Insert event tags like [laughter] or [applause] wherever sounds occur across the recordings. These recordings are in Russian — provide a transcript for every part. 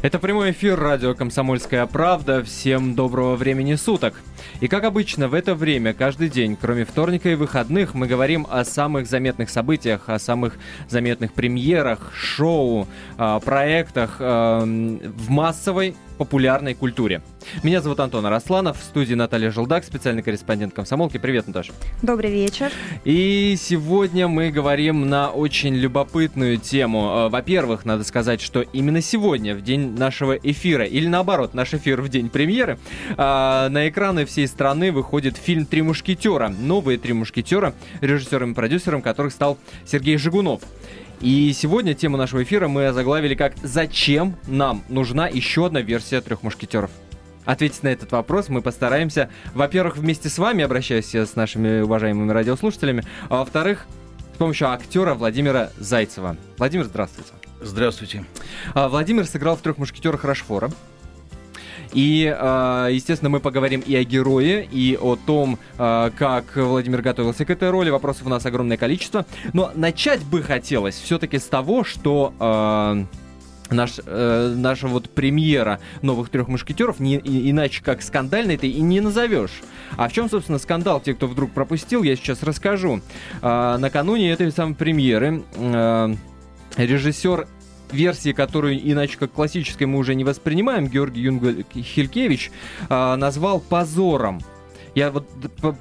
Это прямой эфир радио «Комсомольская правда». Всем доброго времени суток. И как обычно, в это время, каждый день, кроме вторника и выходных, мы говорим о самых заметных событиях, о самых заметных премьерах, шоу, а, проектах а, в массовой популярной культуре. Меня зовут Антон Арасланов, в студии Наталья Желдак, специальный корреспондент комсомолки. Привет, Наташа. Добрый вечер. И сегодня мы говорим на очень любопытную тему. А, во-первых, надо сказать, что именно сегодня, в день нашего эфира, или наоборот, наш эфир в день премьеры, на экраны всей страны выходит фильм «Три мушкетера». Новые «Три мушкетера», режиссером и продюсером которых стал Сергей Жигунов. И сегодня тему нашего эфира мы озаглавили как «Зачем нам нужна еще одна версия трех мушкетеров?» Ответить на этот вопрос мы постараемся, во-первых, вместе с вами, обращаясь с нашими уважаемыми радиослушателями, а во-вторых, с помощью актера Владимира Зайцева. Владимир, здравствуйте. Здравствуйте. А, Владимир сыграл в трех мушкетерах Рашфора. И, а, естественно, мы поговорим и о герое, и о том, а, как Владимир готовился к этой роли. Вопросов у нас огромное количество. Но начать бы хотелось все-таки с того, что наш, э, наша вот премьера новых трех мушкетеров, не, и, иначе как скандальной ты и не назовешь. А в чем, собственно, скандал? Те, кто вдруг пропустил, я сейчас расскажу. Э, накануне этой самой премьеры э, режиссер версии, которую иначе как классической мы уже не воспринимаем, Георгий Юнгель Хилькевич э, назвал позором я вот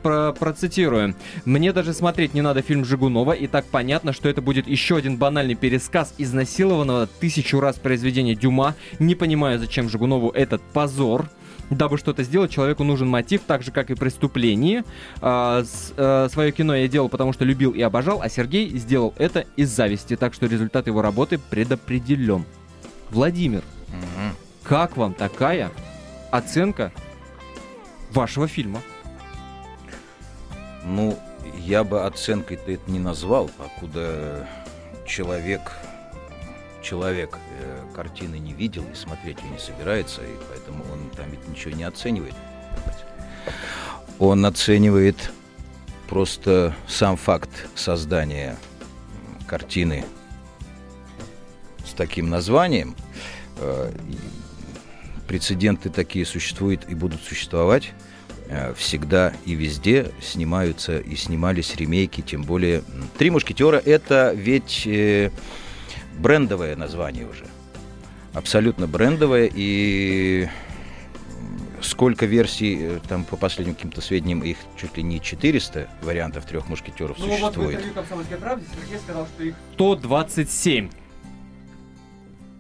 про процитирую. Мне даже смотреть не надо фильм Жигунова, и так понятно, что это будет еще один банальный пересказ изнасилованного тысячу раз произведения Дюма. Не понимаю, зачем Жигунову этот позор. Дабы что-то сделать, человеку нужен мотив, так же, как и преступление. А, с, а, свое кино я делал, потому что любил и обожал, а Сергей сделал это из зависти, так что результат его работы предопределен. Владимир, угу. как вам такая оценка вашего фильма? Ну, я бы оценкой-то это не назвал, покуда человек человек э, картины не видел и смотреть ее не собирается, и поэтому он там ведь ничего не оценивает. Он оценивает просто сам факт создания картины с таким названием. Э, прецеденты такие существуют и будут существовать. Э, всегда и везде снимаются и снимались ремейки, тем более «Три мушкетера» — это ведь э, брендовое название уже. Абсолютно брендовое, и сколько версий, э, там по последним каким-то сведениям, их чуть ли не 400 вариантов трех мушкетеров ну, существует. Вот в интервью «Комсомольской правде» Сергей сказал, что их 127.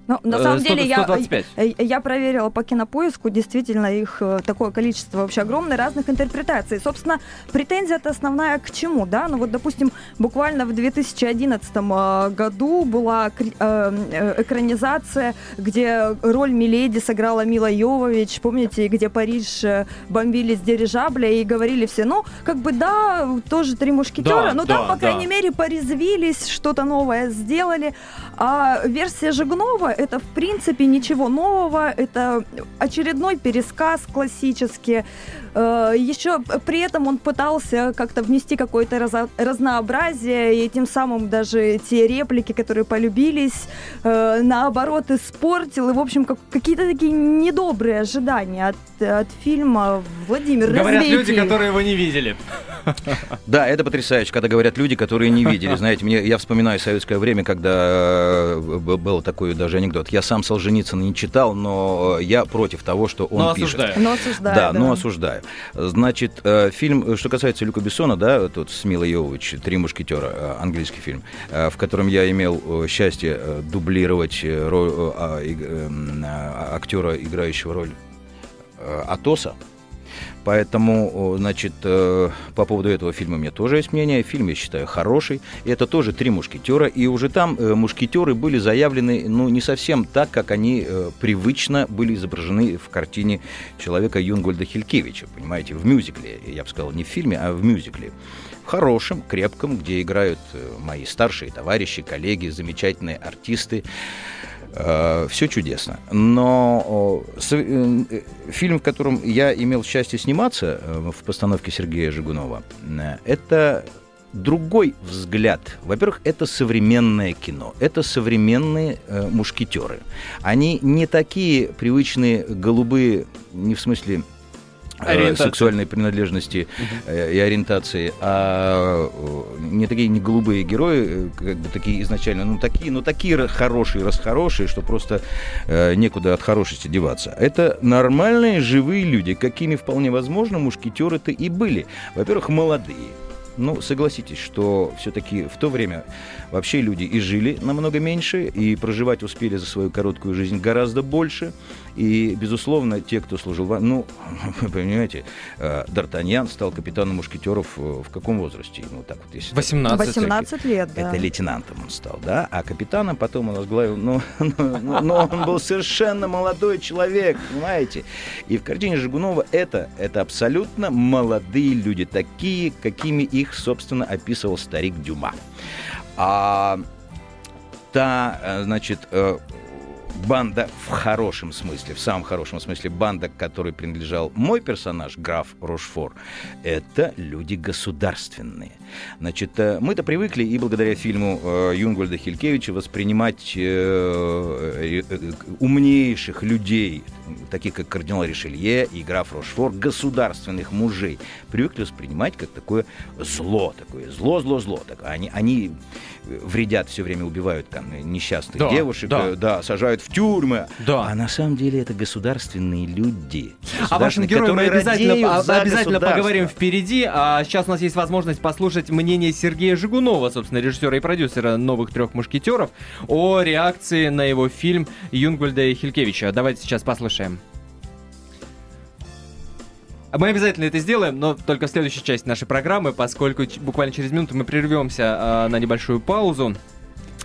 Ну, на самом 100, деле, 125. я, э, я проверила по кинопоиску, действительно, их э, такое количество вообще огромное, разных интерпретаций. Собственно, претензия-то основная к чему, да? Ну вот, допустим, буквально в 2011 э, году была экранизация, где роль Миледи сыграла Мила Йовович, помните, где Париж бомбили с дирижабля и говорили все, ну, как бы, да, тоже три мушкетера, да, но да, там, по да. крайней мере, порезвились, что-то новое сделали. А версия Жигунова это в принципе ничего нового, это очередной пересказ классический. Э, Еще при этом он пытался как-то внести какое-то раз, разнообразие, и тем самым даже те реплики, которые полюбились, э, наоборот, испортил. И, в общем, как, какие-то такие недобрые ожидания от, от фильма. Владимир, Говорят развейте. люди, которые его не видели. [laughs] Да, это потрясающе, когда говорят люди, которые не видели. Знаете, мне, я вспоминаю советское время, когда э, был такой даже анекдот. Я сам Солженицына не читал, но я против того, что он но пишет. Осуждаю. Но осуждаю. Да, да, но осуждаю. Значит, э, фильм, что касается Люка Бессона, да, тут с Милой Йовович, «Три мушкетера», э, английский фильм, в котором я имел счастье дублировать роль, актера, играющего роль Атоса. Поэтому, значит, э, по поводу этого фильма у меня тоже есть мнение. Фильм, я считаю, хороший. И это тоже «Три мушкетера». И уже там э, мушкетеры были заявлены, ну, не совсем так, как они э, привычно были изображены в картине человека Юнгольда Хилькевича, понимаете, в мюзикле. Я бы сказал, не в фильме, а в мюзикле хорошем, крепком, где играют мои старшие товарищи, коллеги, замечательные артисты. Э, Все чудесно. Но э, фильм, в котором я имел счастье сниматься э, в постановке Сергея Жигунова, это другой взгляд. Во-первых, это современное кино, это современные э, мушкетеры. Они не такие привычные голубые, не в смысле Ориентация. сексуальной принадлежности угу. и ориентации, а не такие не голубые герои, как бы такие изначально, ну такие, ну такие хорошие, расхорошие, что просто э, некуда от хорошести деваться. Это нормальные живые люди, какими вполне возможно мушкетеры-то и были. Во-первых, молодые. Ну, согласитесь, что все-таки в то время вообще люди и жили намного меньше, и проживать успели за свою короткую жизнь гораздо больше. И, безусловно, те, кто служил в... Ну, [laughs] вы понимаете, э, Д'Артаньян стал капитаном мушкетеров э, в каком возрасте? Ну, так вот, если 18. 18 лет, да. Это лейтенантом он стал, да? А капитаном потом он возглавил... Ну, [laughs] ну, ну, ну, он был совершенно молодой человек, понимаете? И в картине Жигунова это, это абсолютно молодые люди, такие, какими их, собственно, описывал старик Дюма. А та, э, значит, банда в хорошем смысле, в самом хорошем смысле, банда, к которой принадлежал мой персонаж, граф Рошфор, это люди государственные. Значит, э, мы-то привыкли и благодаря фильму э, Юнгвальда Хилькевича воспринимать э, умнейших людей, таких как кардинал Ришелье и граф Рошфор, государственных мужей, привыкли воспринимать как такое зло, такое зло, зло, зло. Так, они, они вредят все время, убивают там несчастных да, девушек, да. да, сажают в тюрьмы. Да. А на самом деле это государственные люди. Государственные, а вашим героям мы обязательно, обязательно поговорим впереди. А сейчас у нас есть возможность послушать мнение Сергея Жигунова, собственно, режиссера и продюсера «Новых трех мушкетеров», о реакции на его фильм Юнгвальда и Хилькевича. Давайте сейчас послушаем. Мы обязательно это сделаем, но только в следующей части нашей программы, поскольку буквально через минуту мы прервемся э, на небольшую паузу.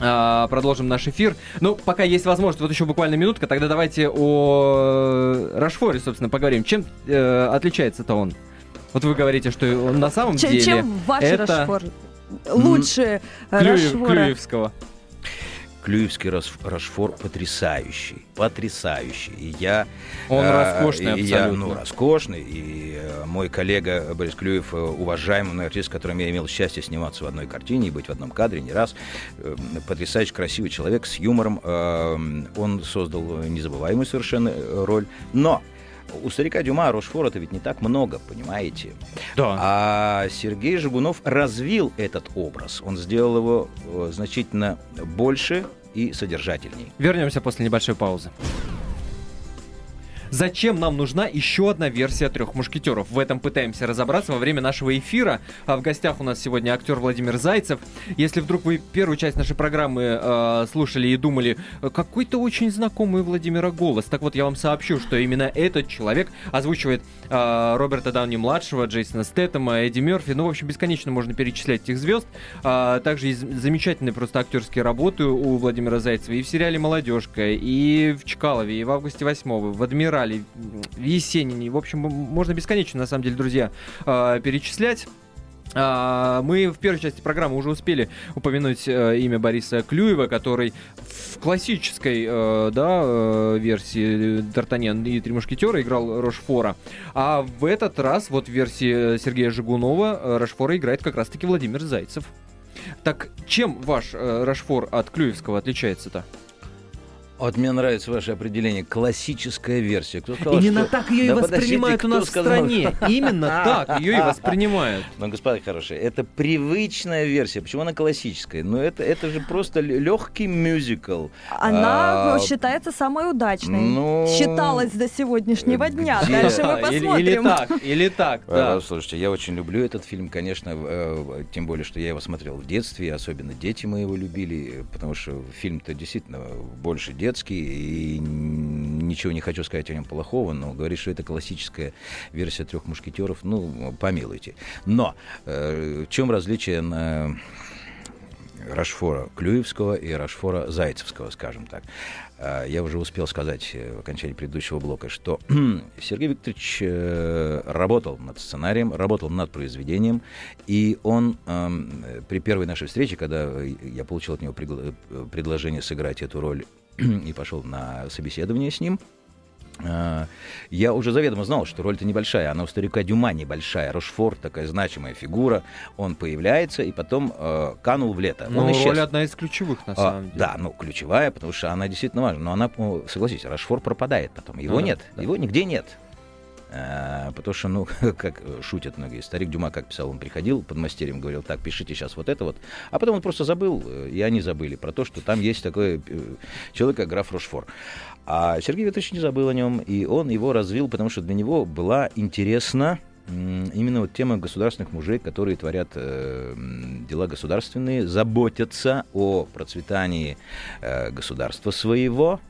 Э, продолжим наш эфир. Ну, пока есть возможность, вот еще буквально минутка, тогда давайте о Рашфоре, собственно, поговорим. Чем э, отличается-то он? Вот вы говорите, что он на самом чем, деле... Чем ваш это... Рашфор лучше Клюев, Рашфора? Клюевского. Клюевский Рашфор потрясающий, потрясающий. И я... Он э, роскошный и Я, ну, роскошный. И э, мой коллега Борис Клюев, э, уважаемый артист, с которым я имел счастье сниматься в одной картине и быть в одном кадре не раз, потрясающий красивый человек с юмором. Он создал незабываемую совершенно роль. Но у старика Дюма Рошфор это ведь не так много, понимаете? Да. А Сергей Жигунов развил этот образ. Он сделал его э, значительно больше и содержательней. Вернемся после небольшой паузы. Зачем нам нужна еще одна версия трех мушкетеров? В этом пытаемся разобраться во время нашего эфира. А в гостях у нас сегодня актер Владимир Зайцев. Если вдруг вы первую часть нашей программы э, слушали и думали, какой-то очень знакомый Владимира голос, так вот я вам сообщу, что именно этот человек озвучивает э, Роберта Дауни-младшего, Джейсона Стэттема, Эдди Мерфи. Ну, в общем, бесконечно можно перечислять этих звезд. А, также есть замечательные просто актерские работы у Владимира Зайцева и в сериале «Молодежка», и в Чкалове, и в августе 8 в «Адмирале», Морали, в Есенине. В общем, можно бесконечно, на самом деле, друзья, а, перечислять. А, мы в первой части программы уже успели упомянуть э, имя Бориса Клюева, который в классической э, да, э, версии Д'Артаньян и Три мушкетера играл Рошфора. А в этот раз, вот в версии Сергея Жигунова, Рошфора играет как раз-таки Владимир Зайцев. Так чем ваш Рошфор от Клюевского отличается-то? Вот мне нравится ваше определение. Классическая версия. Кто сказал, Именно что... так ее да и воспринимают у нас сказал? в стране. Именно [laughs] так ее и воспринимают. Ну, господа хорошие, это привычная версия. Почему она классическая? Ну, это, это же просто легкий мюзикл. Она а, считается самой удачной. Ну, Считалась до сегодняшнего дня. Где? Дальше мы посмотрим. Или, или так, или так, да. Слушайте, я очень люблю этот фильм, конечно, э, тем более, что я его смотрел в детстве, особенно дети мы его любили, потому что фильм-то действительно больше детства детский, и ничего не хочу сказать о нем плохого, но говорит, что это классическая версия трех мушкетеров, ну, помилуйте. Но э, в чем различие на Рашфора Клюевского и Рашфора Зайцевского, скажем так. Э, я уже успел сказать в окончании предыдущего блока, что [clears throat] Сергей Викторович э, работал над сценарием, работал над произведением, и он эм, при первой нашей встрече, когда я получил от него предложение сыграть эту роль [clears throat] и пошел на собеседование с ним, а, я уже заведомо знал, что роль-то небольшая, она у старика Дюма небольшая. Рошфор такая значимая фигура, он появляется и потом э, канул в лето. Но он исчез. роль одна из ключевых, на а, самом деле. Да, ну, ключевая, потому что она действительно важна. Но она, согласитесь, Рошфор пропадает потом. Его ну, нет, да. его нигде нет. А, потому что, ну, [laughs] как шутят многие, старик Дюма, как писал, он приходил под мастерем, говорил, так, пишите сейчас вот это вот. А потом он просто забыл, э, и они забыли про то, что там есть такой э, человек, как граф Рошфор. А Сергей Викторович не забыл о нем, и он его развил, потому что для него была интересна именно вот тема государственных мужей, которые творят э, дела государственные, заботятся о процветании э, государства своего,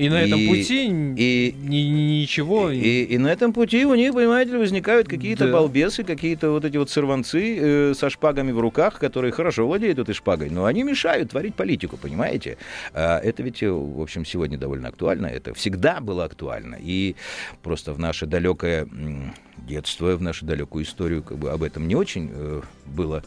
и на этом пути и, ни, ничего. И, и, и на этом пути у них, понимаете возникают какие-то да. балбесы, какие-то вот эти вот сорванцы э, со шпагами в руках, которые хорошо владеют этой шпагой, но они мешают творить политику, понимаете? А это ведь, э, в общем, сегодня довольно актуально, это всегда было актуально. И просто в наше далекое детство, в нашу далекую историю как бы об этом не очень э, было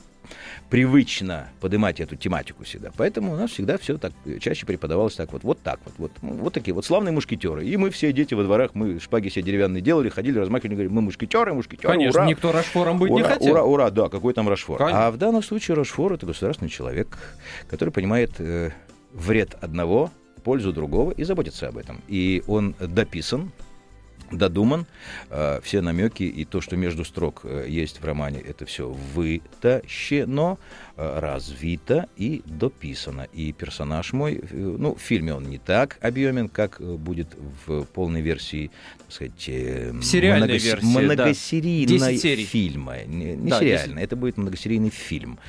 привычно поднимать эту тематику всегда. Поэтому у нас всегда все так чаще преподавалось так вот, вот так вот, вот, вот такие вот славные мушкетеры. И мы все дети во дворах, мы шпаги все деревянные делали, ходили, размахивали, говорили, мы мушкетеры, мушкетеры, Конечно, ура! никто Рашфором быть ура, не хотел. Ура, ура, да, какой там Рашфор. Конечно. А в данном случае Рашфор это государственный человек, который понимает э, вред одного, пользу другого и заботится об этом. И он дописан, додуман. Э, все намеки и то, что между строк э, есть в романе, это все вытащено. Э, развито и дописано. И персонаж мой, ну, в фильме он не так объемен, как будет в полной версии, так сказать, в сериальной многос... версии, многосерийной да. фильма. Не, не да, сериально, 10... это будет многосерийный фильм.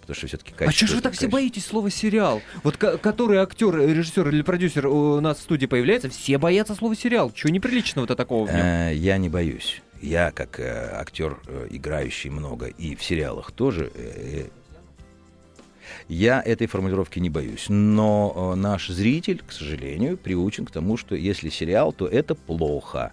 Потому что все-таки А что же вы так все боитесь слова сериал? Вот который актер, режиссер или продюсер у нас в студии появляется, все боятся слова сериал. Чего неприличного-то такого в нем? Я не боюсь. Я, как актер, играющий много и в сериалах тоже, я этой формулировки не боюсь. Но э, наш зритель, к сожалению, приучен к тому, что если сериал, то это плохо.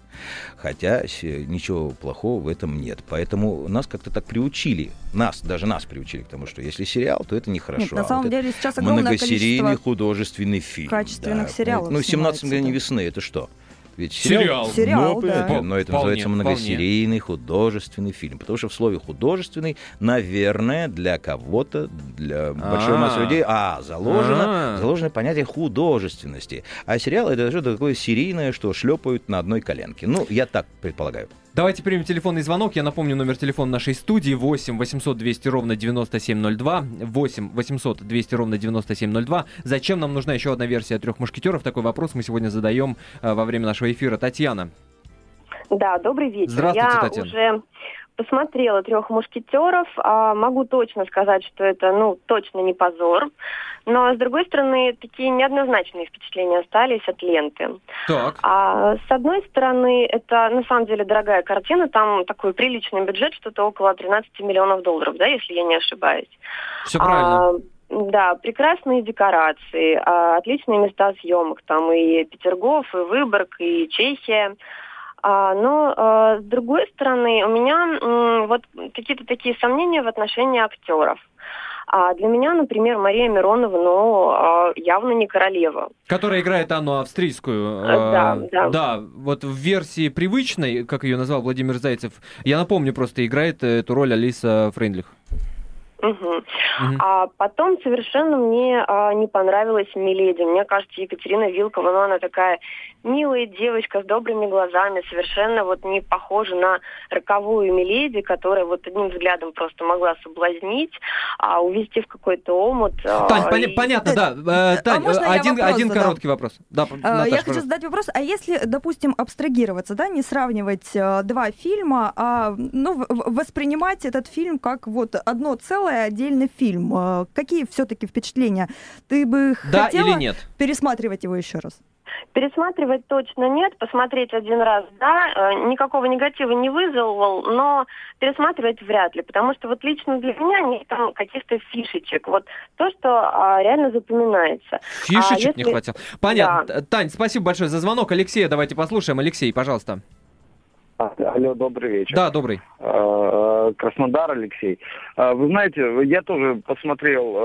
Хотя ничего плохого в этом нет. Поэтому нас как-то так приучили. Нас, даже нас приучили к тому, что если сериал, то это нехорошо. Нет, на самом а деле вот сейчас огромное Многосерийный художественный фильм. Качественных да. сериалов. Ну, 17 мгновений весны, это что? Ведь сериал. Сериал, но, да. но это вполне, называется многосерийный вполне. художественный фильм. Потому что в слове художественный, наверное, для кого-то, для большой массы людей, а, заложено, заложено понятие художественности. А сериал это же такое серийное, что шлепают на одной коленке. Ну, я так предполагаю. Давайте примем телефонный звонок. Я напомню номер телефона нашей студии 8 800 200 ровно 9702. 8 800 200 ровно 9702. Зачем нам нужна еще одна версия трех мушкетеров? Такой вопрос мы сегодня задаем э, во время нашего эфира. Татьяна. Да, добрый вечер. Здравствуйте, Я Татьяна. уже посмотрела трех мушкетеров. А могу точно сказать, что это, ну, точно не позор. Но, с другой стороны, такие неоднозначные впечатления остались от ленты. Так. А, с одной стороны, это на самом деле дорогая картина. Там такой приличный бюджет, что-то около 13 миллионов долларов, да, если я не ошибаюсь. Все правильно. А, да, прекрасные декорации, а, отличные места съемок. Там и Петергоф, и Выборг, и Чехия. А, но а, с другой стороны, у меня вот какие-то такие сомнения в отношении актеров. А для меня, например, Мария Миронова, ну, а, явно не королева. Которая играет Анну Австрийскую. Да, да. Да, вот в версии привычной, как ее назвал Владимир Зайцев, я напомню, просто играет эту роль Алиса Фрейндлих. Угу. Угу. А потом совершенно мне а, не понравилась Миледи. Мне кажется, Екатерина Вилкова, ну, она такая милая девочка с добрыми глазами, совершенно вот не похожа на роковую Миледи, которая вот одним взглядом просто могла соблазнить, а увести в какой-то омут. А, Тань, а, и... понятно, да. Э, а Тань, а один, один короткий вопрос. Да, Наташа, я пожалуйста. хочу задать вопрос. А если, допустим, абстрагироваться, да, не сравнивать э, два фильма, а ну, воспринимать этот фильм как вот одно целое отдельный фильм, э, какие все-таки впечатления? Ты бы да хотела или нет? пересматривать его еще раз? Пересматривать точно нет, посмотреть один раз, да, э, никакого негатива не вызвал, но пересматривать вряд ли, потому что вот лично для меня нет там каких-то фишечек, вот то, что а, реально запоминается. Фишечек а если... не хватило. Понятно. Да. Тань, спасибо большое за звонок. Алексея давайте послушаем. Алексей, пожалуйста. А, алло, добрый вечер. Да, добрый. А, Краснодар, Алексей. А, вы знаете, я тоже посмотрел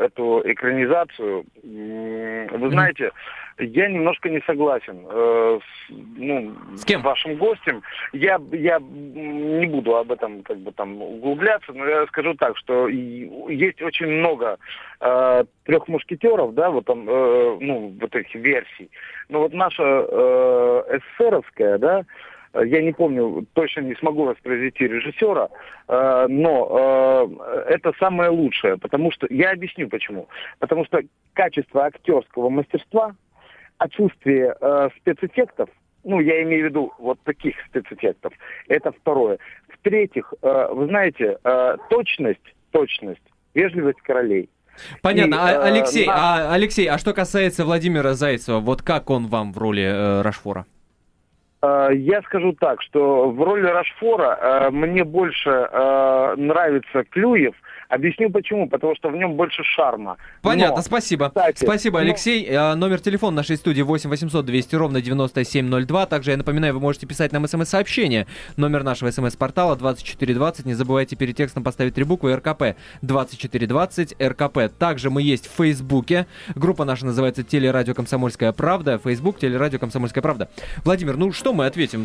эту экранизацию. Вы знаете, я немножко не согласен э, с, ну, с, кем? вашим гостем. Я, я не буду об этом как бы там углубляться, но я скажу так, что есть очень много э, трех мушкетеров, да, вот там, э, ну, вот этих версий. Но вот наша э, эсеровская, да, я не помню, точно не смогу воспроизвести режиссера, э, но э, это самое лучшее, потому что, я объясню почему. Потому что качество актерского мастерства, отсутствие э, спецэффектов, ну, я имею в виду вот таких спецэффектов, это второе. В-третьих, вы знаете, точность, точность, вежливость королей. Понятно. И, а, Алексей, на... а, Алексей, а что касается Владимира Зайцева, вот как он вам в роли э, Рашфора? Э, я скажу так, что в роли Рашфора э, мне больше э, нравится Клюев, Объясню почему. Потому что в нем больше шарма. Понятно, Но, спасибо. Кстати, спасибо, ну, Алексей. Но... Номер телефона нашей студии 8 800 200 ровно 9702. Также, я напоминаю, вы можете писать нам смс-сообщение. Номер нашего смс-портала 2420. Не забывайте перед текстом поставить три буквы РКП 2420 РКП. Также мы есть в Фейсбуке. Группа наша называется Телерадио Комсомольская правда. Фейсбук Телерадио Комсомольская правда. Владимир, ну что мы ответим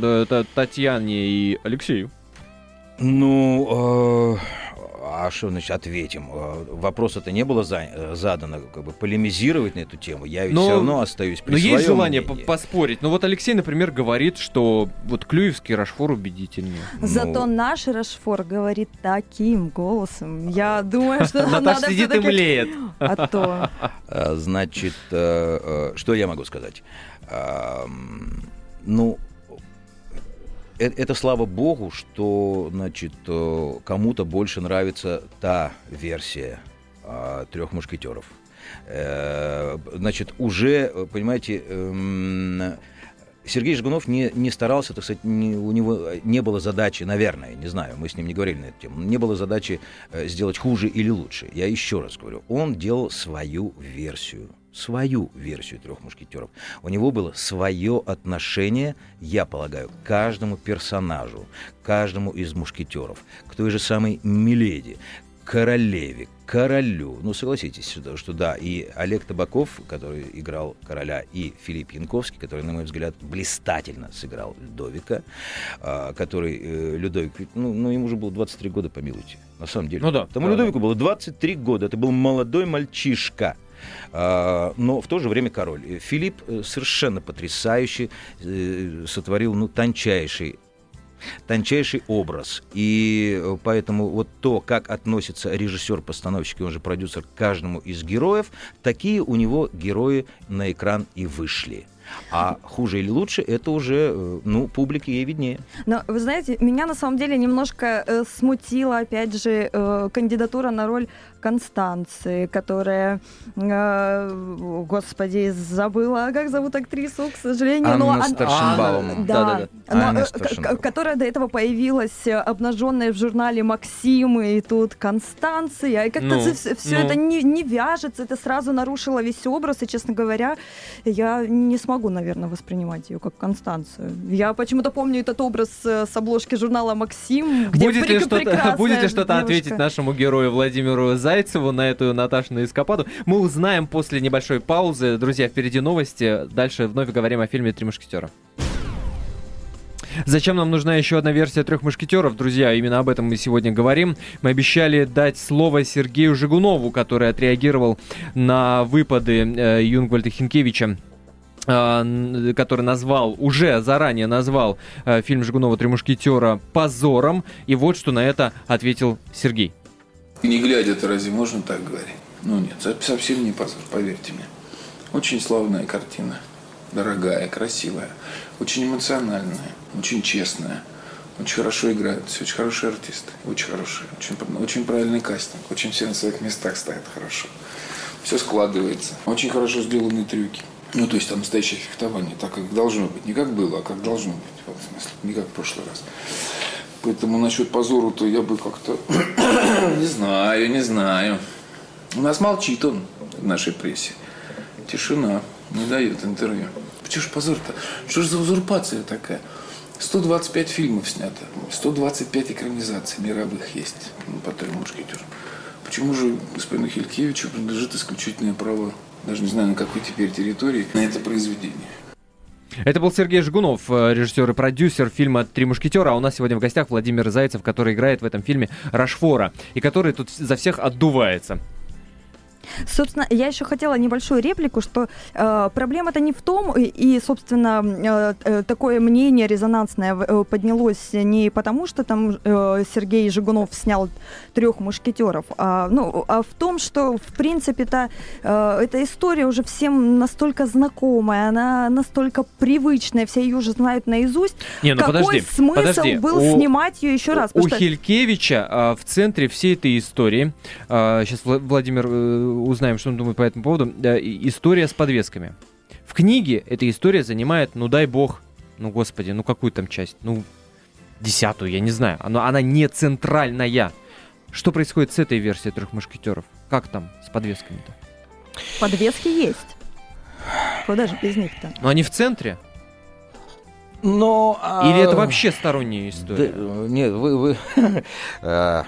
Татьяне и Алексею? Ну, э а что, значит, ответим? А, вопрос это не было за, задано, как бы полемизировать на эту тему. Я ведь но, все равно остаюсь при Но своем есть желание мнении. поспорить. Ну вот Алексей, например, говорит, что вот Клюевский Рашфор убедительнее. Зато ну... наш Рашфор говорит таким голосом. Я думаю, что надо сидит и млеет. А то. А, значит, э, э, что я могу сказать? Ну, это слава богу, что, значит, э, кому-то больше нравится та версия а, трех мушкетеров. Э, значит, уже, понимаете, эм, Сергей Жигунов не, не старался, так сказать, не, у него не было задачи, наверное, не знаю, мы с ним не говорили на эту тему, не было задачи сделать хуже или лучше. Я еще раз говорю, он делал свою версию свою версию трех мушкетеров. У него было свое отношение, я полагаю, к каждому персонажу, каждому из мушкетеров, к той же самой Миледи, королеве, королю. Ну, согласитесь, что да, и Олег Табаков, который играл короля, и Филипп Янковский, который, на мой взгляд, блистательно сыграл Людовика, а, который э, Людовик, ну, ну, ему уже было 23 года, помилуйте, на самом деле. Ну да. Тому да, Людовику да. было 23 года, это был молодой мальчишка. А, но в то же время король. Филипп э, совершенно потрясающе э, сотворил ну, тончайший тончайший образ. И э, поэтому вот то, как относится режиссер-постановщик он же продюсер к каждому из героев, такие у него герои на экран и вышли. А хуже или лучше, это уже, э, ну, публике ей виднее. Но, вы знаете, меня на самом деле немножко э, смутила, опять же, э, кандидатура на роль Констанции, которая, э, господи, забыла, как зовут актрису, к сожалению. Анна но, Старшенбаум. Да, да, да. Но, Анна э, которая до этого появилась э, обнаженная в журнале Максим, и тут Констанция, и как-то ну, все, все ну. это не, не вяжется, это сразу нарушило весь образ, и, честно говоря, я не смогу могу, наверное, воспринимать ее как Констанцию. Я почему-то помню этот образ э, с обложки журнала «Максим», где будет ли что-то, будет ли что-то ответить нашему герою Владимиру Зайцеву на эту Наташину эскападу? Мы узнаем после небольшой паузы. Друзья, впереди новости. Дальше вновь говорим о фильме «Три мушкетера». Зачем нам нужна еще одна версия трех мушкетеров, друзья? Именно об этом мы сегодня говорим. Мы обещали дать слово Сергею Жигунову, который отреагировал на выпады э, Юнгвальда Хинкевича который назвал, уже заранее назвал э, фильм Жигунова «Три мушкетера» позором. И вот что на это ответил Сергей. Не глядя это разве можно так говорить? Ну нет, совсем не позор, поверьте мне. Очень славная картина. Дорогая, красивая, очень эмоциональная, очень честная. Очень хорошо играют, все очень хорошие артисты, очень хорошие, очень, очень правильный кастинг, очень все на своих местах стоят хорошо. Все складывается. Очень хорошо сделаны трюки. Ну, то есть там настоящее фехтование, так как должно быть. Не как было, а как должно быть. В смысле, не как в прошлый раз. Поэтому насчет позору-то я бы как-то... [coughs] не знаю, не знаю. У нас молчит он в нашей прессе. Тишина. Не дает интервью. Почему же позор-то? Что же за узурпация такая? 125 фильмов снято. 125 экранизаций мировых есть по трем мушкетерам. Почему же господину Хилькевичу принадлежит исключительное право даже не знаю на какой теперь территории, на это произведение. Это был Сергей Жигунов, э, режиссер и продюсер фильма «Три мушкетера». А у нас сегодня в гостях Владимир Зайцев, который играет в этом фильме Рашфора. И который тут за всех отдувается. Собственно, я еще хотела небольшую реплику, что э, проблема-то не в том, и, и собственно, э, э такое мнение резонансное э, поднялось не потому, что там э, Сергей Жигунов снял трех мушкетеров, а, ну, а в том, что, в принципе-то, э, эта история уже всем настолько знакомая, она настолько привычная, все ее уже знают наизусть. Не, ну Какой подожди, смысл подожди. был у, снимать ее еще раз? У что... Хилькевича э, в центре всей этой истории, э, сейчас Владимир э, узнаем, что он думает по этому поводу. История с подвесками. В книге эта история занимает, ну дай бог, ну господи, ну какую там часть? Ну, десятую, я не знаю. Она, она не центральная. Что происходит с этой версией трех мушкетеров? Как там с подвесками-то? Подвески есть. Куда же без них-то? Но они в центре. Но, а... Или это вообще сторонняя история? Да, нет, вы... вы [laughs] а,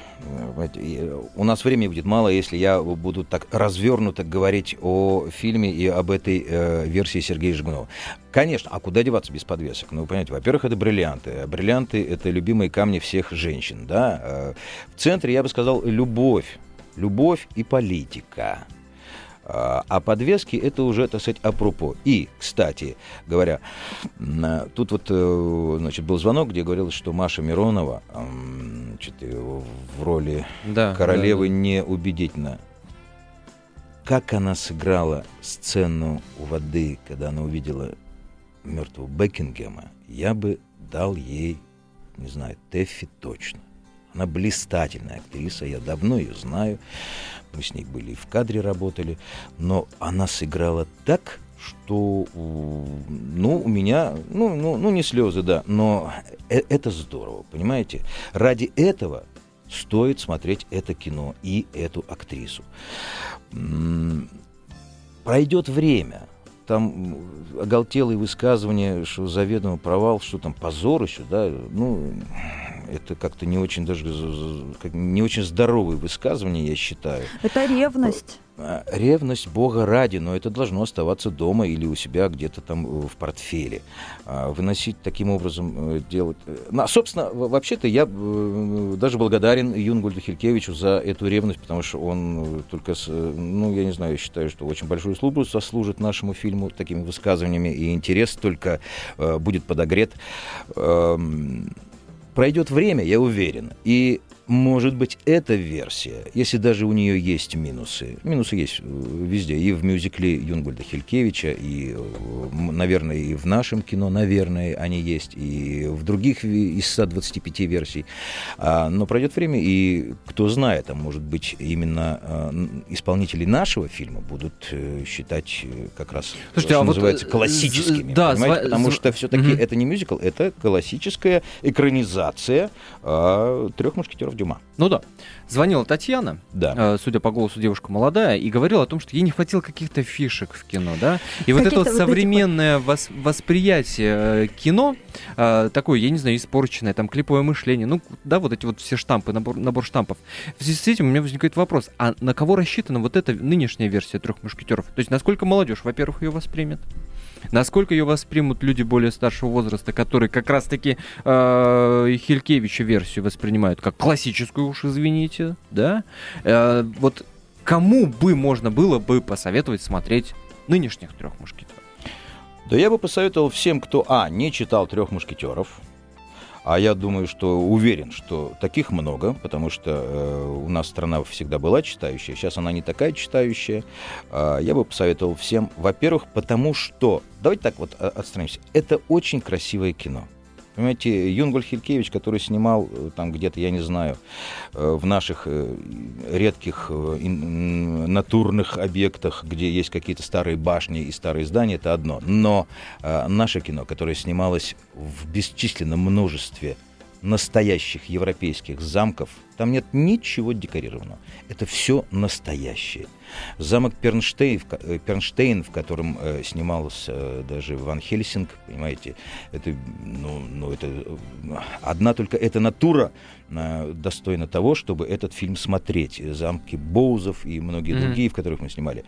у нас времени будет мало, если я буду так развернуто говорить о фильме и об этой э, версии Сергея Жигунова. Конечно, а куда деваться без подвесок? Ну, вы понимаете, во-первых, это бриллианты. Бриллианты — это любимые камни всех женщин, да? Э, в центре, я бы сказал, любовь. Любовь и политика. А, а подвески это уже, так сказать, апропо. И, кстати говоря, тут вот э, значит, был звонок, где говорилось, что Маша Миронова значит, в роли да, королевы да. неубедительно. Как она сыграла сцену у воды, когда она увидела мертвого Бекингема, я бы дал ей, не знаю, Тэффи точно. Она блистательная актриса, я давно ее знаю. Мы с ней были и в кадре работали. Но она сыграла так, что, ну, у меня, ну, ну, ну не слезы, да, но э, это здорово, понимаете? Ради этого стоит смотреть это кино и эту актрису. Пройдет время, там оголтелые высказывания, что заведомо провал, что там позор еще, да, ну, это как-то не очень даже не очень здоровые высказывания, я считаю. Это ревность. А, ревность Бога ради, но это должно оставаться дома или у себя где-то там э, в портфеле. А, выносить таким образом, э, делать... Э, ну, собственно, вообще-то я даже благодарен Юнгольду Хилькевичу за эту ревность, потому что он только, с, ну, я не знаю, я считаю, что очень большую службу сослужит нашему фильму такими высказываниями, и интерес только будет подогрет. Пройдет время, я уверен, и может быть, эта версия, если даже у нее есть минусы, минусы есть э, везде, и в мюзикле Юнгольда Хилькевича, и, э, наверное, и в нашем кино, наверное, они есть, и в других из 125 версий. А, но пройдет время, и кто знает, а может быть, именно а, исполнители нашего фильма будут считать как раз, Слушайте, что а называется, вот, классическими. Да, понимаете? Потому зв... что все-таки угу. это не мюзикл, это классическая экранизация а, трех мушкетеров Дюма. Ну да. Звонила Татьяна, да. э, судя по голосу, девушка молодая, и говорила о том, что ей не хватило каких-то фишек в кино, да. И вот это вот современное вот... вос- восприятие э, кино, э, такое, я не знаю, испорченное, там, клиповое мышление, ну, да, вот эти вот все штампы, набор, набор штампов. В связи с этим у меня возникает вопрос, а на кого рассчитана вот эта нынешняя версия трех мушкетеров? То есть насколько молодежь, во-первых, ее воспримет? Насколько ее воспримут люди более старшего возраста, которые как раз-таки э, Хилькевича версию воспринимают как классическую, уж извините, да? Э, вот кому бы можно было бы посоветовать смотреть нынешних трех мушкетеров? Да я бы посоветовал всем, кто, а, не читал трех мушкетеров, а я думаю, что уверен, что таких много, потому что э, у нас страна всегда была читающая, сейчас она не такая читающая. Э, я бы посоветовал всем, во-первых, потому что, давайте так вот отстранимся, это очень красивое кино. Понимаете, Юнгуль Хилькевич, который снимал э, там где-то, я не знаю, э, в наших э, редких натурных объектах, где есть какие-то старые башни и старые здания, это одно. Но наше кино, которое снималось в бесчисленном множестве настоящих европейских замков – Там нет ничего декорированного. Это все настоящее. Замок Пернштейн, в, Пернштейн, в котором э, снимался э, даже Ван Хельсинг, понимаете, это, ну, ну, это э, одна только эта натура э, достойна того, чтобы этот фильм смотреть. Замки Боузов и многие mm-hmm. другие, в которых мы снимали.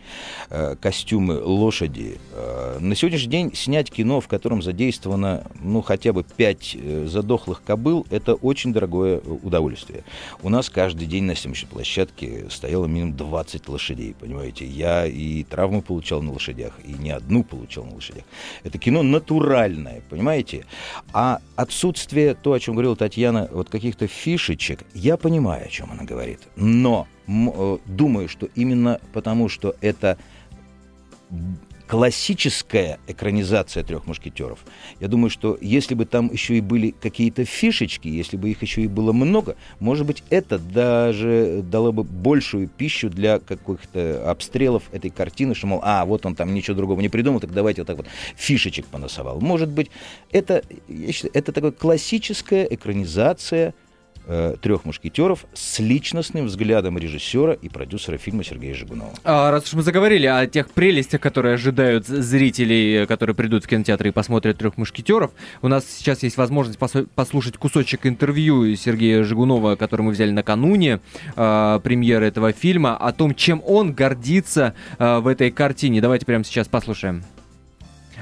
Э, костюмы, лошади. Э, на сегодняшний день снять кино, в котором задействовано, ну, хотя бы пять э, задохлых кобыл, это очень дорогое удовольствие. У нас каждый день на съемочной площадке стояло минимум 20 лошадей, понимаете. Я и травмы получал на лошадях, и не одну получал на лошадях. Это кино натуральное, понимаете. А отсутствие, то, о чем говорила Татьяна, вот каких-то фишечек, я понимаю, о чем она говорит. Но э, думаю, что именно потому, что это классическая экранизация трех мушкетеров. Я думаю, что если бы там еще и были какие-то фишечки, если бы их еще и было много, может быть, это даже дало бы большую пищу для каких-то обстрелов этой картины, что, мол, а, вот он там ничего другого не придумал, так давайте вот так вот фишечек поносовал. Может быть, это, я считаю, это такая классическая экранизация трех мушкетеров с личностным взглядом режиссера и продюсера фильма Сергея Жигунова. А, раз уж мы заговорили о тех прелестях, которые ожидают зрителей, которые придут в кинотеатр и посмотрят трех мушкетеров, у нас сейчас есть возможность послушать кусочек интервью Сергея Жигунова, который мы взяли накануне э, премьеры этого фильма, о том, чем он гордится э, в этой картине. Давайте прямо сейчас послушаем.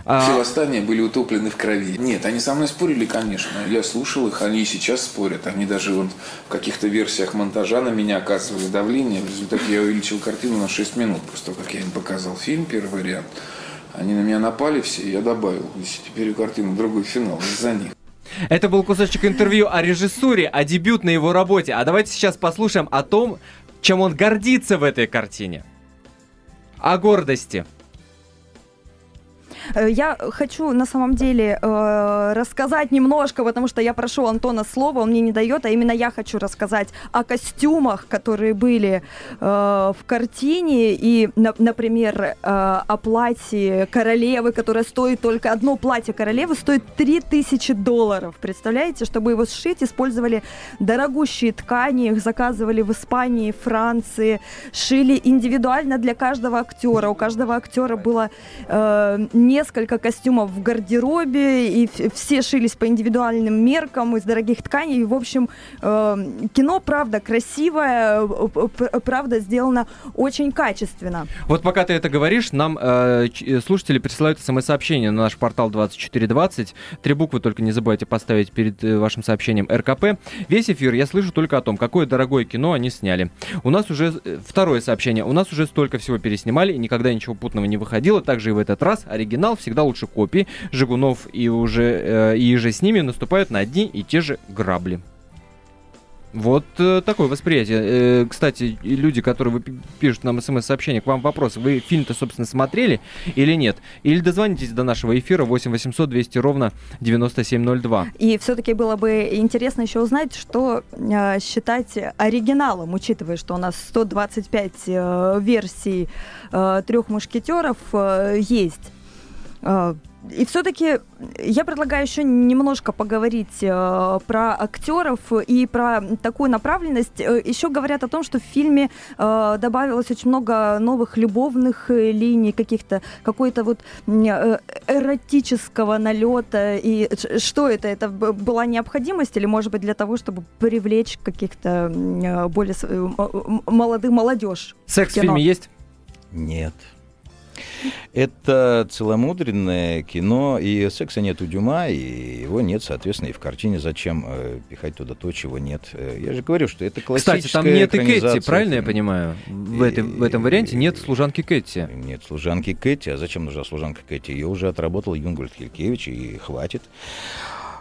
А... Все восстания были утоплены в крови. Нет, они со мной спорили, конечно. Я слушал их, они и сейчас спорят. Они даже вот в каких-то версиях монтажа на меня оказывали давление. В результате я увеличил картину на 6 минут. Просто как я им показал фильм, первый вариант. Они на меня напали все, и я добавил. Теперь у картины другой финал из-за них. Это был кусочек интервью о режиссуре, о дебютной его работе. А давайте сейчас послушаем о том, чем он гордится в этой картине. О гордости. Э, я хочу на самом деле э, рассказать немножко, потому что я прошу Антона слова, он мне не дает, а именно я хочу рассказать о костюмах, которые были э, в картине, и, на, например, о платье королевы, которое стоит только одно платье королевы, стоит 3000 долларов. Представляете, чтобы его сшить, использовали дорогущие ткани, их заказывали в Испании, Франции, шили индивидуально для каждого актера. У каждого актера было э, несколько костюмов в гардеробе, и все шились по индивидуальным меркам из дорогих тканей. И, в общем, э, кино, правда, красивое, правда, сделано очень качественно. Вот пока ты это говоришь, нам э, э слушатели присылают смс-сообщение на наш портал 2420. Три буквы только не забывайте поставить перед э, вашим сообщением РКП. Весь эфир я слышу только о том, какое дорогое кино они сняли. У нас уже э, второе сообщение. У нас уже столько всего переснимали, и никогда ничего путного не выходило. Также и в этот раз оригинал оригинал, всегда лучше копии. Жигунов и уже, э, и же с ними наступают на одни и те же грабли. Вот э, такое восприятие. Э, кстати, люди, которые пишут нам смс-сообщение, к вам вопрос. Вы фильм-то, собственно, смотрели или нет? Или дозвонитесь до нашего эфира 8 800 200 ровно 9702. И все-таки было бы интересно еще узнать, что э, считать оригиналом, учитывая, что у нас 125 э, версий э, трех мушкетеров э, есть. А, и все-таки я предлагаю еще немножко поговорить э, про актеров и про такую направленность. Э, еще говорят о том, что в фильме э, добавилось очень много новых любовных э, линий, каких-то какой-то вот э, эротического налета. И что это? Это была необходимость или, может быть, для того, чтобы привлечь каких-то э, более э, молодых молодежь? Секс в, в фильме есть? Нет. Это целомудренное кино, и секса нет у Дюма, и его нет, соответственно, и в картине зачем э, пихать туда то, чего нет. Э, я же говорю, что это классическая Кстати, там нет и Кэти, правильно я понимаю? В, этом, в этом варианте нет служанки Кэти. Нет служанки Кэти, а зачем нужна служанка Кэти? Ее уже отработал Юнгольд Хилькевич, и хватит.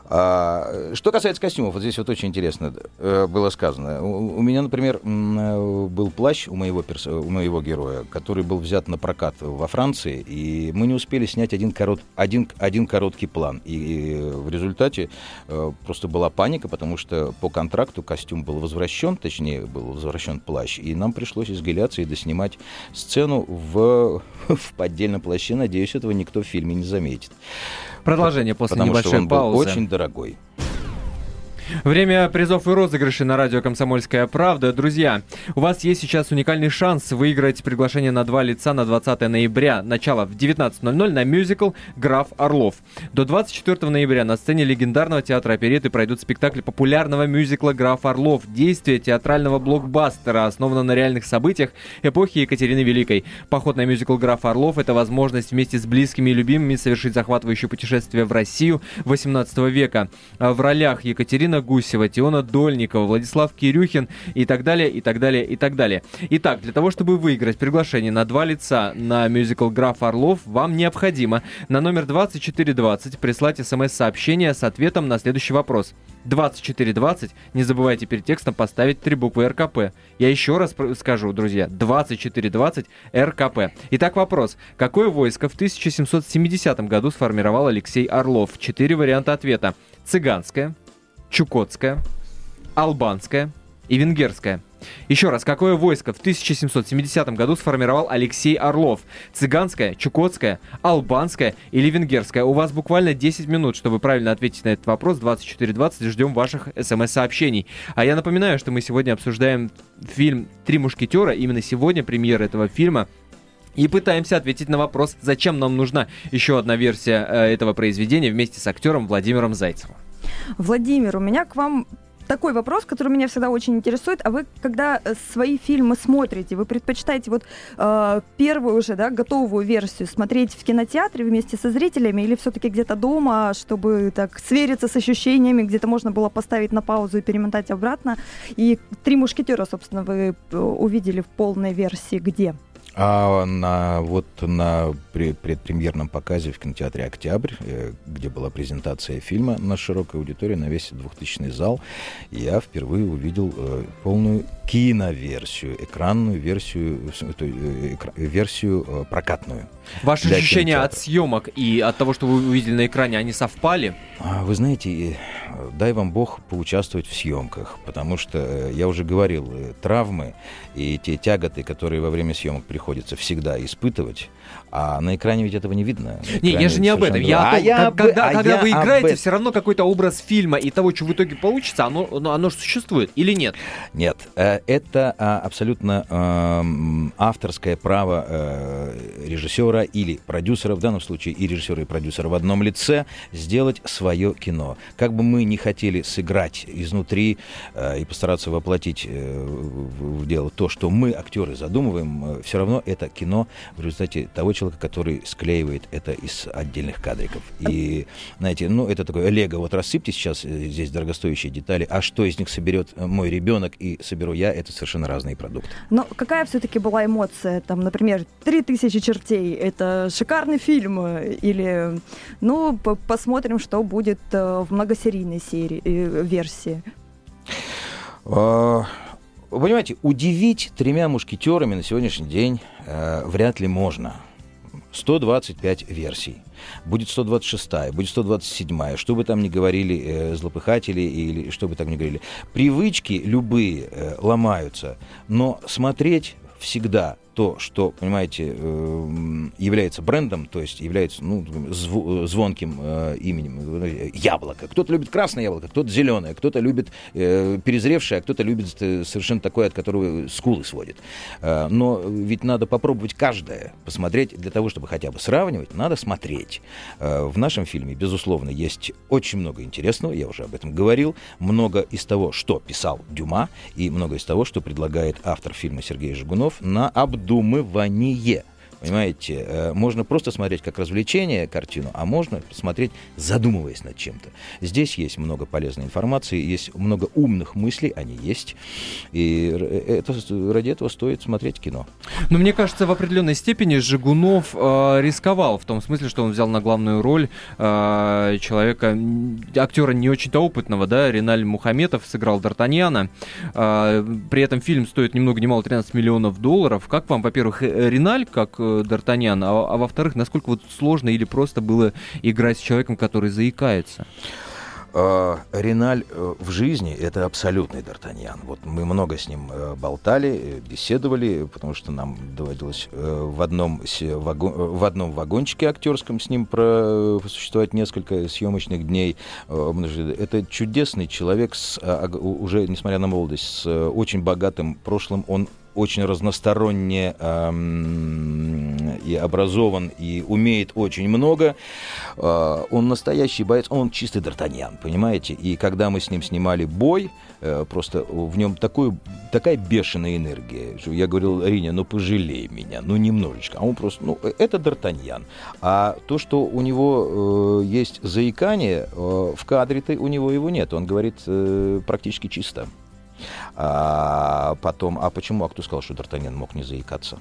А, что касается костюмов, вот здесь вот очень интересно э, было сказано. У, меня, например, э, был плащ у моего, перс... у моего героя, который был взят на прокат во Франции, и мы не успели снять один, корот... один, один короткий план. И, и в результате э, просто была паника, потому что по контракту костюм был возвращен, точнее, был возвращен плащ, и нам пришлось изгаляться и доснимать сцену в, [laughs] в поддельном плаще. Надеюсь, этого никто в фильме не заметит. Продолжение после Потому небольшой что он паузы. Был очень дорогой. Время призов и розыгрышей на радио «Комсомольская правда». Друзья, у вас есть сейчас уникальный шанс выиграть приглашение на два лица на 20 ноября. Начало в 19.00 на мюзикл «Граф Орлов». До 24 ноября на сцене легендарного театра опереты пройдут спектакли популярного мюзикла «Граф Орлов». Действие театрального блокбастера основано на реальных событиях эпохи Екатерины Великой. Поход на мюзикл «Граф Орлов» — это возможность вместе с близкими и любимыми совершить захватывающее путешествие в Россию 18 века. В ролях Екатерина Гусева, Тиона Дольникова, Владислав Кирюхин и так далее, и так далее, и так далее. Итак, для того, чтобы выиграть приглашение на два лица на мюзикл «Граф Орлов», вам необходимо на номер 2420 прислать смс-сообщение с ответом на следующий вопрос. 2420, не забывайте перед текстом поставить три буквы РКП. Я еще раз скажу, друзья, 2420 РКП. Итак, вопрос. Какое войско в 1770 году сформировал Алексей Орлов? Четыре варианта ответа. Цыганское, Чукотская, Албанская и Венгерская. Еще раз, какое войско в 1770 году сформировал Алексей Орлов? Цыганское, Чукотское, Албанское или Венгерское? У вас буквально 10 минут, чтобы правильно ответить на этот вопрос. 2420 ждем ваших смс-сообщений. А я напоминаю, что мы сегодня обсуждаем фильм «Три мушкетера». Именно сегодня премьера этого фильма и пытаемся ответить на вопрос, зачем нам нужна еще одна версия э, этого произведения вместе с актером Владимиром Зайцевым. Владимир, у меня к вам такой вопрос, который меня всегда очень интересует. А вы, когда э, свои фильмы смотрите, вы предпочитаете вот э, первую уже, да, готовую версию смотреть в кинотеатре вместе со зрителями или все-таки где-то дома, чтобы так свериться с ощущениями, где-то можно было поставить на паузу и перемотать обратно? И «Три мушкетера», собственно, вы э, увидели в полной версии где? А на, вот на предпремьерном показе в кинотеатре «Октябрь», э, где была презентация фильма на широкой аудитории, на весь 2000 зал, я впервые увидел э, полную киноверсию, экранную версию, э, версию прокатную. Ваши ощущения от съемок и от того, что вы увидели на экране, они совпали? А, вы знаете, дай вам Бог поучаствовать в съемках, потому что, я уже говорил, травмы и те тяготы, которые во время съемок приходится всегда испытывать, а на экране ведь этого не видно. Не, я же не об этом. Я а том, я как, об... когда, а когда я вы играете, об... все равно какой-то образ фильма и того, что в итоге получится, оно, оно же существует или нет? Нет, э, это а, абсолютно эм, авторское право э, режиссера или продюсера, в данном случае и режиссера, и продюсера в одном лице, сделать свое кино. Как бы мы не хотели сыграть изнутри э, и постараться воплотить в дело то, что мы, актеры, задумываем, все равно это кино в результате того человека, который склеивает это из отдельных кадриков. И, знаете, ну, это такое лего, вот рассыпьте сейчас э, здесь дорогостоящие детали, а что из них соберет э, мой ребенок и соберу я, это совершенно разные продукты. Но какая все-таки была эмоция? Там, например, «Три тысячи чертей» — это шикарный фильм, э, или, ну, посмотрим, что будет в многосерийной серии, версии. Вы понимаете, удивить тремя мушкетерами на сегодняшний день э, вряд ли можно. 125 версий. Будет 126, будет 127, что бы там ни говорили э, злопыхатели или что бы там ни говорили. Привычки любые э, ломаются, но смотреть всегда то, что, понимаете, э, является брендом, то есть является ну, звонким э, именем, яблоко. Кто-то любит красное яблоко, кто-то зеленое, кто-то любит э, перезревшее, а кто-то любит совершенно такое, от которого скулы сводит. Но ведь надо попробовать каждое, посмотреть, для того, чтобы хотя бы сравнивать, надо смотреть. В нашем фильме, безусловно, есть очень много интересного, я уже об этом говорил, много из того, что писал Дюма, и много из того, что предлагает автор фильма Сергей Жигунов на обдумывание обдумывание. Понимаете, э, можно просто смотреть как развлечение картину, а можно смотреть, задумываясь над чем-то. Здесь есть много полезной информации, есть много умных мыслей, они есть. И это, ради этого стоит смотреть кино. Но мне кажется, в определенной степени Жигунов э, рисковал, в том смысле, что он взял на главную роль э, человека, актера не очень-то опытного, да, Реналь Мухаметов сыграл Д'Артаньяна. Э, при этом фильм стоит ни много ни мало 13 миллионов долларов. Как вам, во-первых, э, Реналь, как Д'Артаньян, а, а во-вторых, насколько вот сложно или просто было играть с человеком, который заикается? Э, Реналь э, в жизни это абсолютный Д'Артаньян. Вот мы много с ним э, болтали, беседовали, потому что нам доводилось в одном, в одном вагончике актерском с ним просуществовать несколько съемочных дней. Это чудесный человек, с, уже несмотря на молодость, с очень богатым прошлым. Он очень разносторонне эм, и образован, и умеет очень много. Э, он настоящий боец, он чистый Д'Артаньян, понимаете? И когда мы с ним снимали бой, э, просто в нем такой, такая бешеная энергия. Что я говорил, Риня, ну пожалей меня, ну немножечко. А он просто, ну это Д'Артаньян. А то, что у него э, есть заикание, э, в кадре-то у него его нет. Он говорит э, практически чисто. А потом, а почему, а кто сказал, что Д'Артаньян мог не заикаться?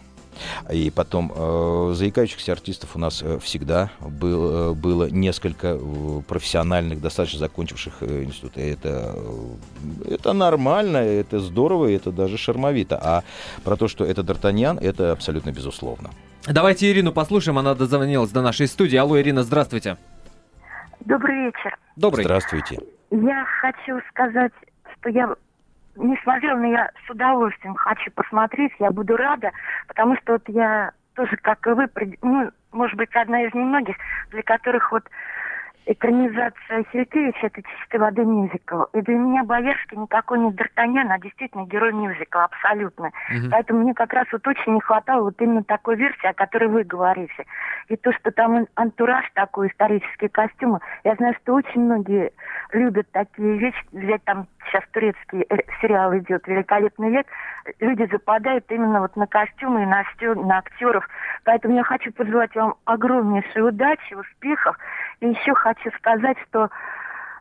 И потом, э, заикающихся артистов у нас э, всегда был, э, было несколько э, профессиональных, достаточно закончивших институт. Это, это нормально, это здорово, это даже шармовито. А про то, что это Д'Артаньян, это абсолютно безусловно. Давайте Ирину послушаем, она дозвонилась до нашей студии. Алло, Ирина, здравствуйте. Добрый вечер. Добрый. Здравствуйте. Я хочу сказать, что я не смотрела, но я с удовольствием хочу посмотреть, я буду рада, потому что вот я тоже, как и вы, ну, может быть, одна из немногих, для которых вот экранизация Хилькевича это чистой воды мюзикл. И для меня Боярский никакой не Д'Артаньян, а действительно герой мюзикла, абсолютно. Угу. Поэтому мне как раз вот очень не хватало вот именно такой версии, о которой вы говорите. И то, что там антураж такой, исторические костюмы. Я знаю, что очень многие любят такие вещи. Взять там сейчас турецкий э, сериал идет «Великолепный век». Люди западают именно вот на костюмы и на, на актеров. Поэтому я хочу пожелать вам огромнейшей удачи, успехов. И еще хочу сказать, что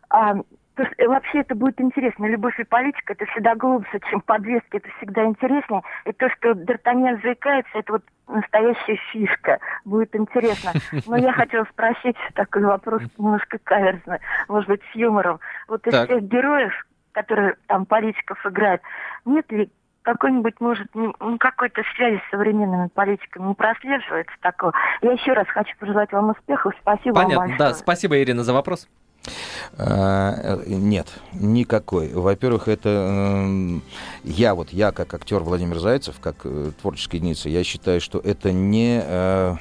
а, то, что вообще это будет интересно. Любовь и политика это всегда глубже, чем подвески, это всегда интереснее. И то, что Д'Артаньян заикается, это вот настоящая фишка. Будет интересно. Но я [laughs] хотела спросить такой вопрос немножко каверзный, может быть, с юмором. Вот из так. всех героев, которые там политиков играют, нет ли какой-нибудь, может, ну, какой-то связи с современными политиками не прослеживается такого. Я еще раз хочу пожелать вам успехов. Спасибо Понятно, вам большое. да. Спасибо, Ирина, за вопрос. А, нет, никакой. Во-первых, это я вот я как актер Владимир Зайцев, как э, творческая единица, я считаю, что это не э,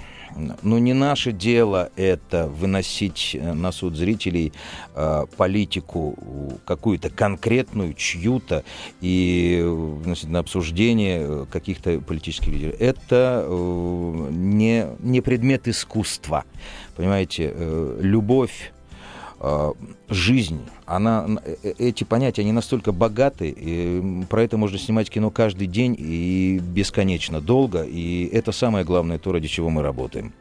ну, не наше дело это выносить э, на суд зрителей э, политику какую-то конкретную, чью-то, и выносить на обсуждение э, каких-то политических лидеров. Это э, не, не предмет искусства. Понимаете, э, любовь э, жизнь, она, э, эти понятия, они настолько богаты, и про это можно снимать кино каждый день и бесконечно долго, и это самое главное то, ради чего мы работаем.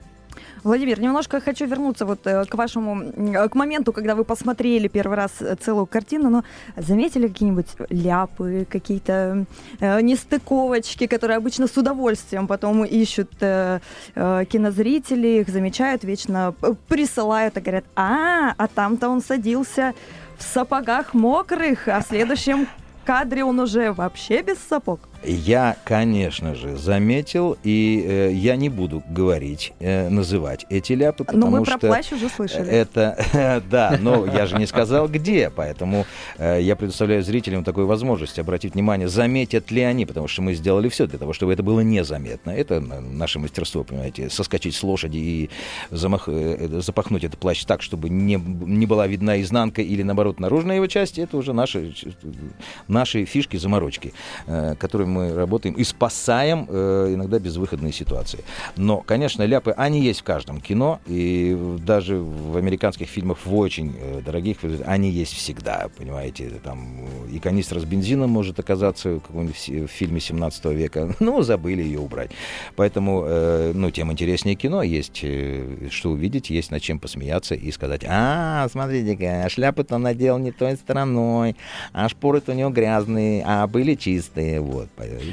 Владимир, немножко хочу вернуться вот э, к вашему, к моменту, когда вы посмотрели первый раз целую картину, но заметили какие-нибудь ляпы, какие-то э, нестыковочки, которые обычно с удовольствием потом ищут э, э, кинозрители, их замечают, вечно присылают и говорят, а, а там-то он садился в сапогах мокрых, а в следующем кадре он уже вообще без сапог. Я, конечно же, заметил, и э, я не буду говорить, э, называть эти ляпы, потому но мы что... про плащ уже слышали. Это, [laughs] да, но я же не сказал, где, поэтому э, я предоставляю зрителям такую возможность обратить внимание, заметят ли они, потому что мы сделали все для того, чтобы это было незаметно. Это наше мастерство, понимаете, соскочить с лошади и замах... Э, запахнуть этот плащ так, чтобы не, не была видна изнанка или, наоборот, наружная его часть, это уже наши, наши фишки, заморочки, э, которые мы работаем и спасаем э, иногда безвыходные ситуации. Но, конечно, ляпы, они есть в каждом кино, и даже в американских фильмах, в очень э, дорогих, они есть всегда, понимаете. Там и канистра с бензином может оказаться в каком-нибудь фильме 17 века, [laughs] но забыли ее убрать. Поэтому, э, ну, тем интереснее кино, есть э, что увидеть, есть над чем посмеяться и сказать, а, смотрите-ка, шляпы-то надел не той стороной, а шпоры-то у него грязные, а были чистые, вот.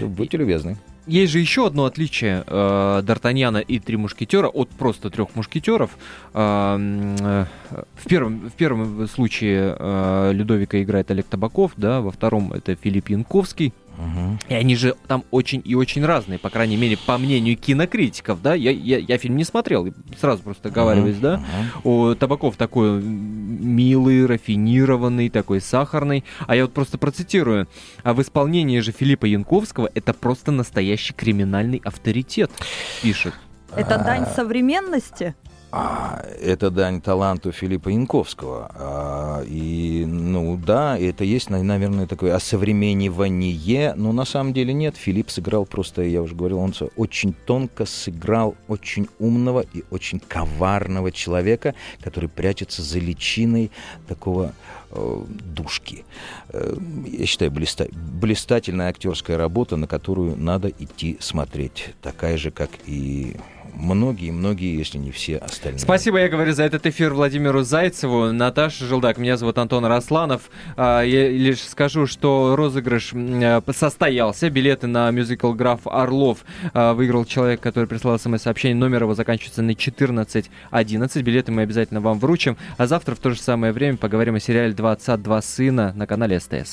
Будьте любезны. Есть же еще одно отличие э, Д'Артаньяна и Три Мушкетера от просто трех мушкетеров. Э, э, в, первом, в первом случае э, Людовика играет Олег Табаков, да, во втором это Филипп Янковский. Угу. И они же там очень и очень разные, по крайней мере, по мнению кинокритиков, да. Я, я, я фильм не смотрел, сразу просто договариваюсь, угу. да. О, Табаков такой милый, рафинированный, такой сахарный. А я вот просто процитирую. А в исполнении же Филиппа Янковского это просто настоящий криминальный авторитет, пишет. Это дань современности? А, это дань таланту Филиппа Янковского. А, и, ну да, это есть, наверное, такое осовременивание, но на самом деле нет. Филипп сыграл просто, я уже говорил, он очень тонко сыграл очень умного и очень коварного человека, который прячется за личиной такого э, душки. Э, я считаю, блиста... блистательная актерская работа, на которую надо идти смотреть. Такая же, как и многие-многие, если не все остальные. Спасибо, я говорю, за этот эфир Владимиру Зайцеву. Наташа Желдак, меня зовут Антон Росланов. А, я лишь скажу, что розыгрыш э, состоялся. Билеты на мюзикл «Граф Орлов» а, выиграл человек, который прислал смс-сообщение. Номер его заканчивается на 1411. Билеты мы обязательно вам вручим. А завтра в то же самое время поговорим о сериале «Два отца, два сына» на канале СТС.